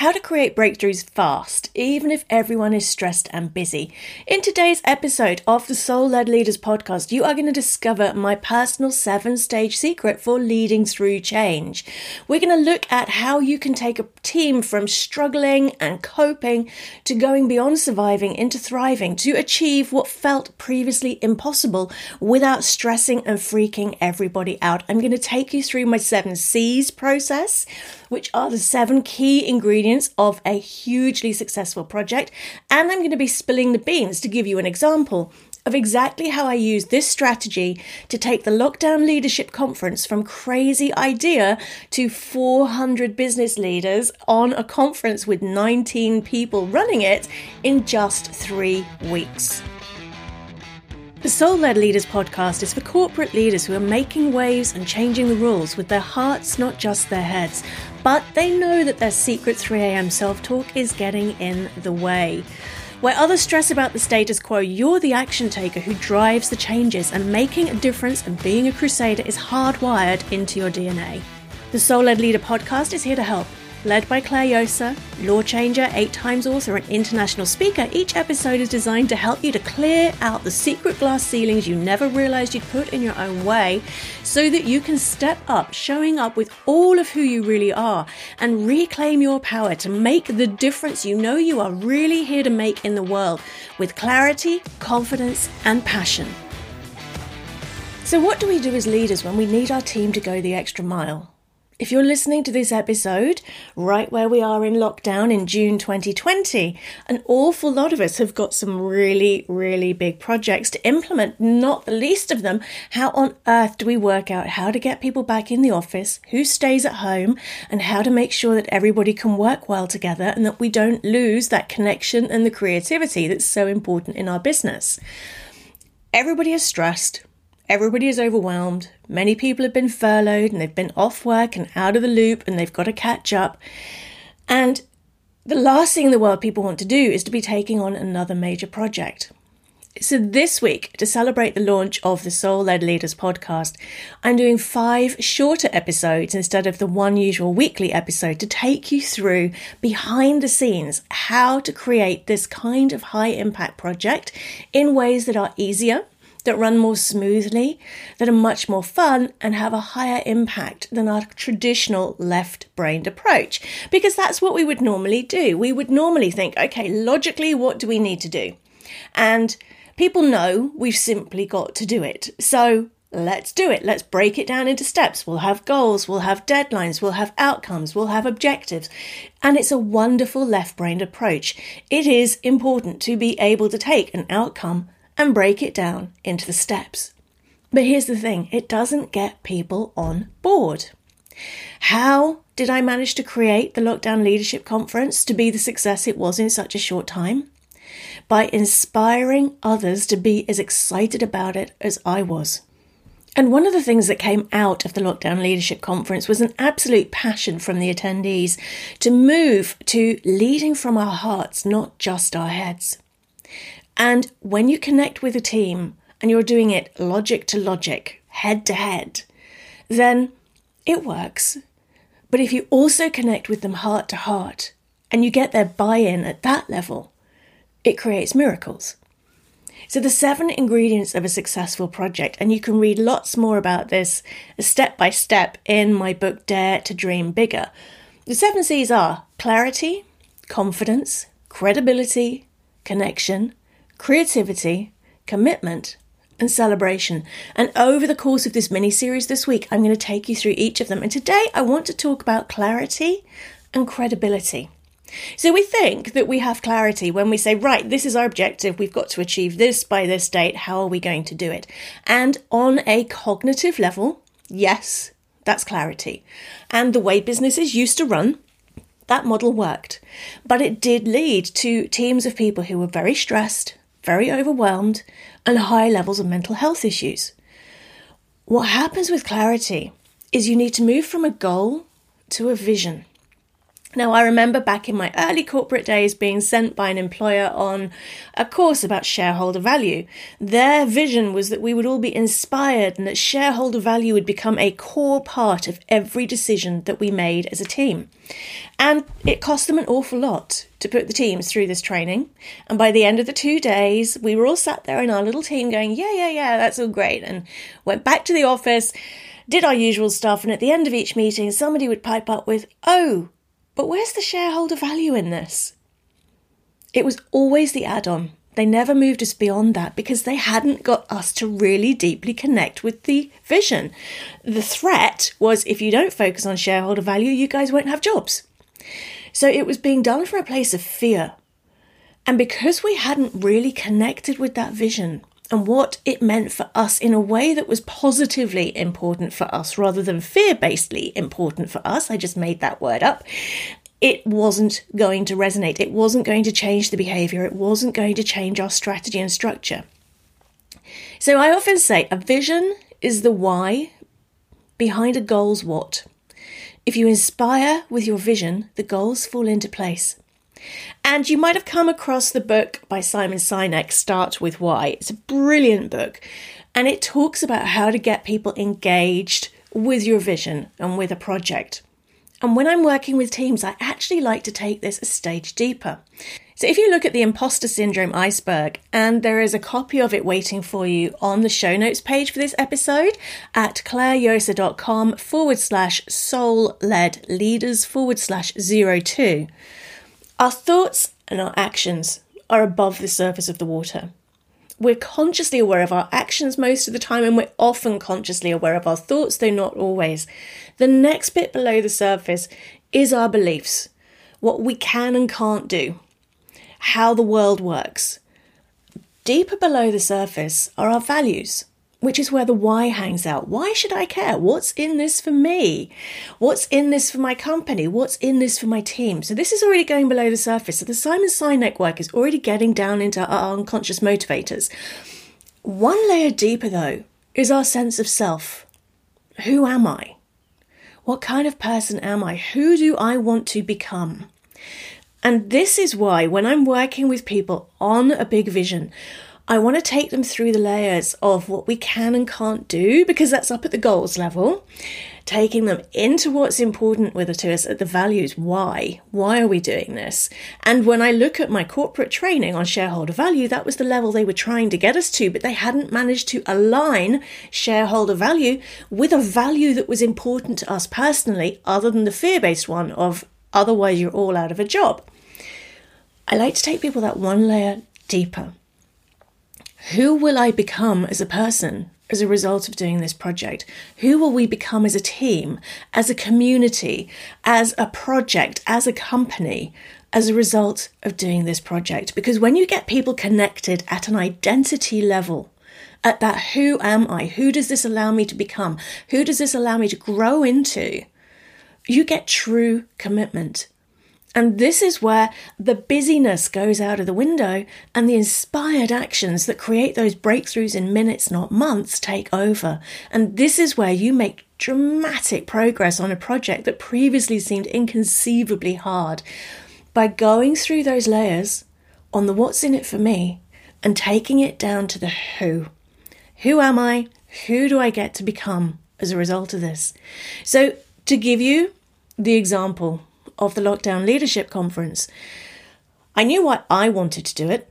how to create breakthroughs fast, even if everyone is stressed and busy. In today's episode of the Soul Led Leaders podcast, you are going to discover my personal seven stage secret for leading through change. We're going to look at how you can take a team from struggling and coping to going beyond surviving into thriving to achieve what felt previously impossible without stressing and freaking everybody out. I'm going to take you through my seven C's process which are the seven key ingredients of a hugely successful project. And I'm going to be spilling the beans to give you an example of exactly how I use this strategy to take the Lockdown Leadership Conference from crazy idea to 400 business leaders on a conference with 19 people running it in just three weeks. The Soul Led Leaders podcast is for corporate leaders who are making waves and changing the rules with their hearts, not just their heads. But they know that their secret 3am self talk is getting in the way. Where others stress about the status quo, you're the action taker who drives the changes, and making a difference and being a crusader is hardwired into your DNA. The Soul Led Leader podcast is here to help. Led by Claire Josa, law changer, eight times author, and international speaker, each episode is designed to help you to clear out the secret glass ceilings you never realized you'd put in your own way so that you can step up, showing up with all of who you really are and reclaim your power to make the difference you know you are really here to make in the world with clarity, confidence, and passion. So, what do we do as leaders when we need our team to go the extra mile? If you're listening to this episode right where we are in lockdown in June 2020, an awful lot of us have got some really, really big projects to implement, not the least of them. How on earth do we work out how to get people back in the office, who stays at home, and how to make sure that everybody can work well together and that we don't lose that connection and the creativity that's so important in our business? Everybody is stressed Everybody is overwhelmed. Many people have been furloughed and they've been off work and out of the loop and they've got to catch up. And the last thing in the world people want to do is to be taking on another major project. So, this week, to celebrate the launch of the Soul Led Leaders podcast, I'm doing five shorter episodes instead of the one usual weekly episode to take you through behind the scenes how to create this kind of high impact project in ways that are easier that run more smoothly, that are much more fun, and have a higher impact than our traditional left brained approach. Because that's what we would normally do. We would normally think, okay, logically, what do we need to do? And people know we've simply got to do it. So let's do it. Let's break it down into steps. We'll have goals, we'll have deadlines, we'll have outcomes, we'll have objectives. And it's a wonderful left brained approach. It is important to be able to take an outcome and break it down into the steps. But here's the thing it doesn't get people on board. How did I manage to create the Lockdown Leadership Conference to be the success it was in such a short time? By inspiring others to be as excited about it as I was. And one of the things that came out of the Lockdown Leadership Conference was an absolute passion from the attendees to move to leading from our hearts, not just our heads. And when you connect with a team and you're doing it logic to logic, head to head, then it works. But if you also connect with them heart to heart and you get their buy in at that level, it creates miracles. So, the seven ingredients of a successful project, and you can read lots more about this step by step in my book, Dare to Dream Bigger. The seven C's are clarity, confidence, credibility, connection, creativity, commitment, and celebration. And over the course of this mini series this week, I'm going to take you through each of them. And today I want to talk about clarity and credibility. So we think that we have clarity when we say, right, this is our objective, we've got to achieve this by this date, how are we going to do it? And on a cognitive level, yes, that's clarity. And the way businesses used to run, that model worked. But it did lead to teams of people who were very stressed, very overwhelmed, and high levels of mental health issues. What happens with clarity is you need to move from a goal to a vision. Now, I remember back in my early corporate days being sent by an employer on a course about shareholder value. Their vision was that we would all be inspired and that shareholder value would become a core part of every decision that we made as a team. And it cost them an awful lot to put the teams through this training. And by the end of the two days, we were all sat there in our little team going, Yeah, yeah, yeah, that's all great. And went back to the office, did our usual stuff. And at the end of each meeting, somebody would pipe up with, Oh, but where's the shareholder value in this? It was always the add on. They never moved us beyond that because they hadn't got us to really deeply connect with the vision. The threat was if you don't focus on shareholder value, you guys won't have jobs. So it was being done from a place of fear. And because we hadn't really connected with that vision and what it meant for us in a way that was positively important for us rather than fear basedly important for us, I just made that word up, it wasn't going to resonate. It wasn't going to change the behavior. It wasn't going to change our strategy and structure. So I often say a vision is the why behind a goal's what. If you inspire with your vision, the goals fall into place. And you might have come across the book by Simon Sinek, Start With Why. It's a brilliant book, and it talks about how to get people engaged with your vision and with a project. And when I'm working with teams, I actually like to take this a stage deeper. So if you look at the imposter syndrome iceberg, and there is a copy of it waiting for you on the show notes page for this episode at clairejosa.com forward slash soul led leaders forward slash zero two. Our thoughts and our actions are above the surface of the water. We're consciously aware of our actions most of the time, and we're often consciously aware of our thoughts, though not always. The next bit below the surface is our beliefs, what we can and can't do, how the world works. Deeper below the surface are our values, which is where the why hangs out. Why should I care? What's in this for me? What's in this for my company? What's in this for my team? So this is already going below the surface. So the Simon Sinek work is already getting down into our unconscious motivators. One layer deeper though is our sense of self. Who am I? What kind of person am I? Who do I want to become? And this is why, when I'm working with people on a big vision, I want to take them through the layers of what we can and can't do because that's up at the goals level, taking them into what's important with to us at the values. Why? Why are we doing this? And when I look at my corporate training on shareholder value, that was the level they were trying to get us to, but they hadn't managed to align shareholder value with a value that was important to us personally, other than the fear based one of otherwise you're all out of a job. I like to take people that one layer deeper. Who will I become as a person as a result of doing this project? Who will we become as a team, as a community, as a project, as a company as a result of doing this project? Because when you get people connected at an identity level, at that who am I? Who does this allow me to become? Who does this allow me to grow into? You get true commitment and this is where the busyness goes out of the window and the inspired actions that create those breakthroughs in minutes, not months, take over. And this is where you make dramatic progress on a project that previously seemed inconceivably hard by going through those layers on the what's in it for me and taking it down to the who. Who am I? Who do I get to become as a result of this? So, to give you the example of the Lockdown Leadership Conference. I knew why I wanted to do it.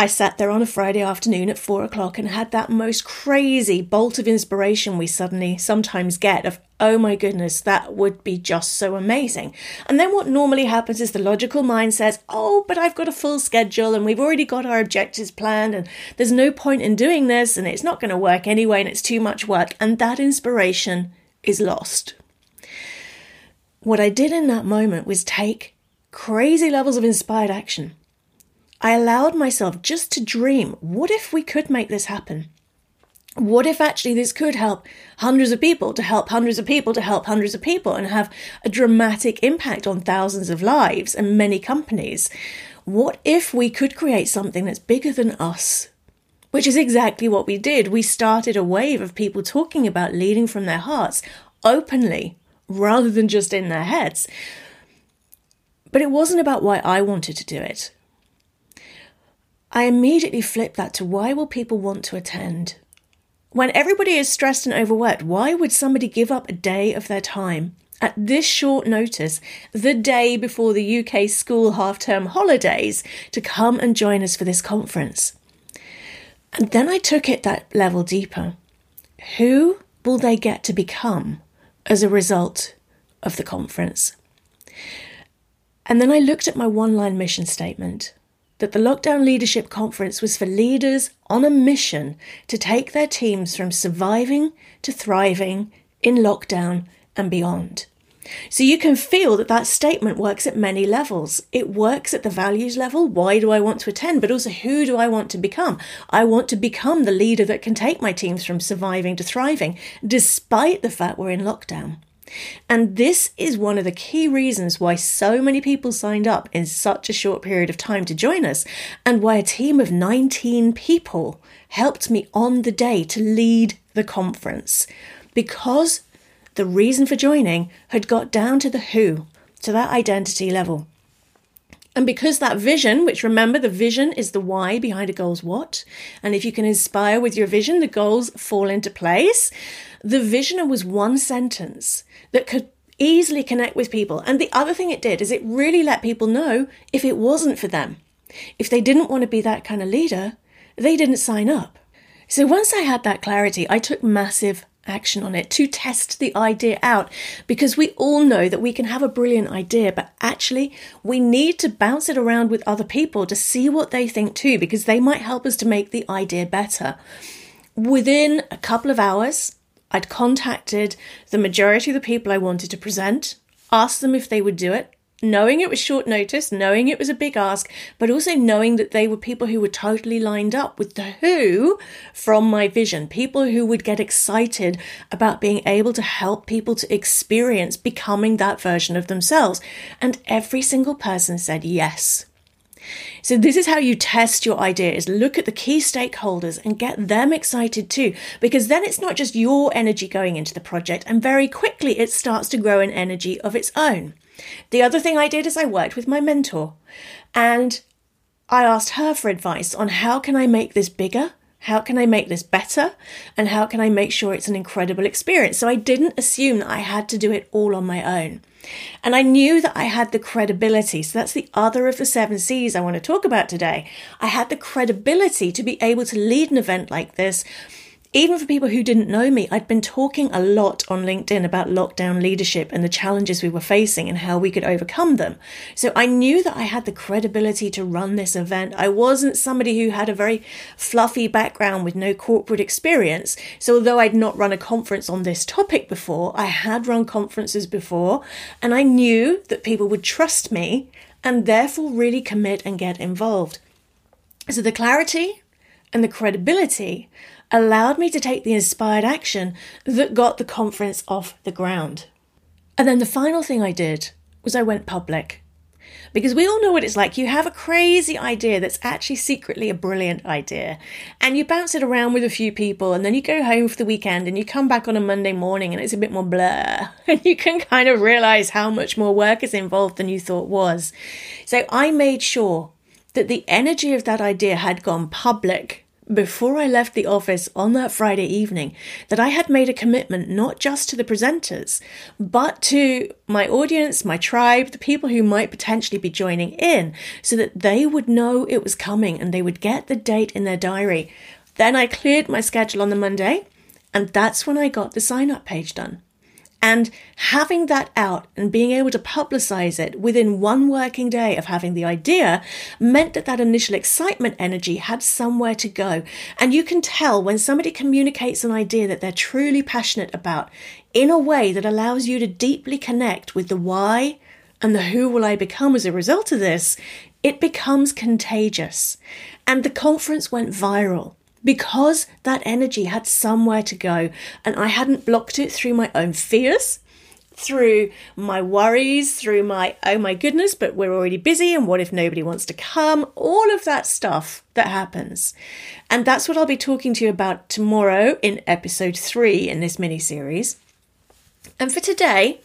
I sat there on a Friday afternoon at four o'clock and had that most crazy bolt of inspiration we suddenly sometimes get of, oh my goodness, that would be just so amazing. And then what normally happens is the logical mind says, oh, but I've got a full schedule and we've already got our objectives planned and there's no point in doing this and it's not going to work anyway and it's too much work. And that inspiration is lost. What I did in that moment was take crazy levels of inspired action. I allowed myself just to dream what if we could make this happen? What if actually this could help hundreds of people to help hundreds of people to help hundreds of people and have a dramatic impact on thousands of lives and many companies? What if we could create something that's bigger than us? Which is exactly what we did. We started a wave of people talking about leading from their hearts openly rather than just in their heads. But it wasn't about why I wanted to do it. I immediately flipped that to why will people want to attend? When everybody is stressed and overworked, why would somebody give up a day of their time at this short notice, the day before the UK school half term holidays, to come and join us for this conference? And then I took it that level deeper. Who will they get to become as a result of the conference? And then I looked at my one line mission statement that the Lockdown Leadership Conference was for leaders on a mission to take their teams from surviving to thriving in lockdown and beyond. So you can feel that that statement works at many levels. It works at the values level. Why do I want to attend? But also, who do I want to become? I want to become the leader that can take my teams from surviving to thriving, despite the fact we're in lockdown. And this is one of the key reasons why so many people signed up in such a short period of time to join us, and why a team of 19 people helped me on the day to lead the conference. Because the reason for joining had got down to the who, to that identity level. And because that vision, which remember the vision is the why behind a goal's what, and if you can inspire with your vision, the goals fall into place. The vision was one sentence that could easily connect with people. And the other thing it did is it really let people know if it wasn't for them. If they didn't want to be that kind of leader, they didn't sign up. So once I had that clarity, I took massive action on it to test the idea out because we all know that we can have a brilliant idea, but actually we need to bounce it around with other people to see what they think too, because they might help us to make the idea better. Within a couple of hours, I'd contacted the majority of the people I wanted to present, asked them if they would do it, knowing it was short notice, knowing it was a big ask, but also knowing that they were people who were totally lined up with the who from my vision, people who would get excited about being able to help people to experience becoming that version of themselves. And every single person said yes. So this is how you test your idea is look at the key stakeholders and get them excited too because then it's not just your energy going into the project and very quickly it starts to grow an energy of its own. The other thing I did is I worked with my mentor and I asked her for advice on how can I make this bigger? How can I make this better? And how can I make sure it's an incredible experience? So I didn't assume that I had to do it all on my own. And I knew that I had the credibility. So that's the other of the seven C's I want to talk about today. I had the credibility to be able to lead an event like this even for people who didn't know me, I'd been talking a lot on LinkedIn about lockdown leadership and the challenges we were facing and how we could overcome them. So I knew that I had the credibility to run this event. I wasn't somebody who had a very fluffy background with no corporate experience. So although I'd not run a conference on this topic before, I had run conferences before and I knew that people would trust me and therefore really commit and get involved. So the clarity and the credibility allowed me to take the inspired action that got the conference off the ground. And then the final thing I did was I went public. Because we all know what it's like. You have a crazy idea that's actually secretly a brilliant idea, and you bounce it around with a few people, and then you go home for the weekend and you come back on a Monday morning and it's a bit more blur, and you can kind of realize how much more work is involved than you thought was. So I made sure that the energy of that idea had gone public before I left the office on that Friday evening that I had made a commitment not just to the presenters, but to my audience, my tribe, the people who might potentially be joining in, so that they would know it was coming and they would get the date in their diary. Then I cleared my schedule on the Monday, and that's when I got the sign up page done. And having that out and being able to publicize it within one working day of having the idea meant that that initial excitement energy had somewhere to go. And you can tell when somebody communicates an idea that they're truly passionate about in a way that allows you to deeply connect with the why and the who will I become as a result of this, it becomes contagious. And the conference went viral because that energy had somewhere to go and I hadn't blocked it through my own fears, through my worries, through my, oh my goodness, but we're already busy and what if nobody wants to come? All of that stuff that happens. And that's what I'll be talking to you about tomorrow in episode three in this mini series. And for today,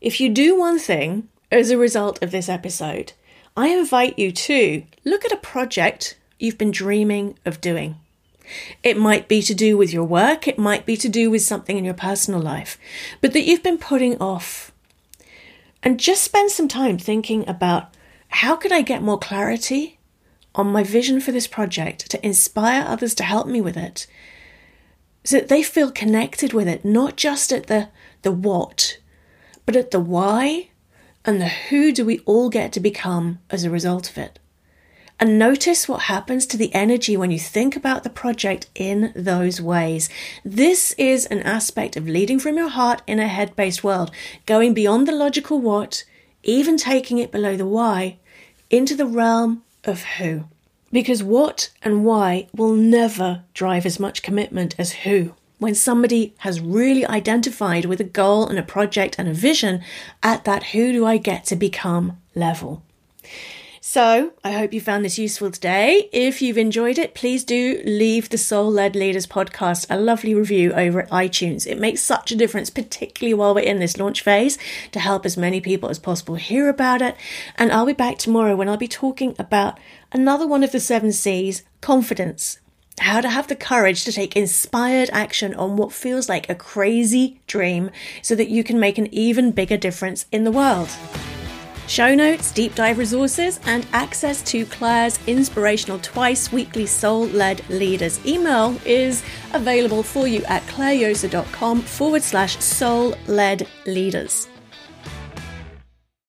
if you do one thing as a result of this episode, I invite you to look at a project you've been dreaming of doing. It might be to do with your work, it might be to do with something in your personal life, but that you've been putting off. And just spend some time thinking about how can I get more clarity on my vision for this project to inspire others to help me with it so that they feel connected with it, not just at the, the what, but at the why and the who do we all get to become as a result of it. And notice what happens to the energy when you think about the project in those ways. This is an aspect of leading from your heart in a head based world, going beyond the logical what, even taking it below the why, into the realm of who. Because what and why will never drive as much commitment as who. When somebody has really identified with a goal and a project and a vision at that who do I get to become level. So, I hope you found this useful today. If you've enjoyed it, please do leave the Soul Led Leaders podcast a lovely review over at iTunes. It makes such a difference, particularly while we're in this launch phase, to help as many people as possible hear about it. And I'll be back tomorrow when I'll be talking about another one of the seven C's confidence. How to have the courage to take inspired action on what feels like a crazy dream so that you can make an even bigger difference in the world. Show notes, deep dive resources, and access to Claire's inspirational twice weekly soul led leaders email is available for you at clairejosa.com forward slash soul led leaders.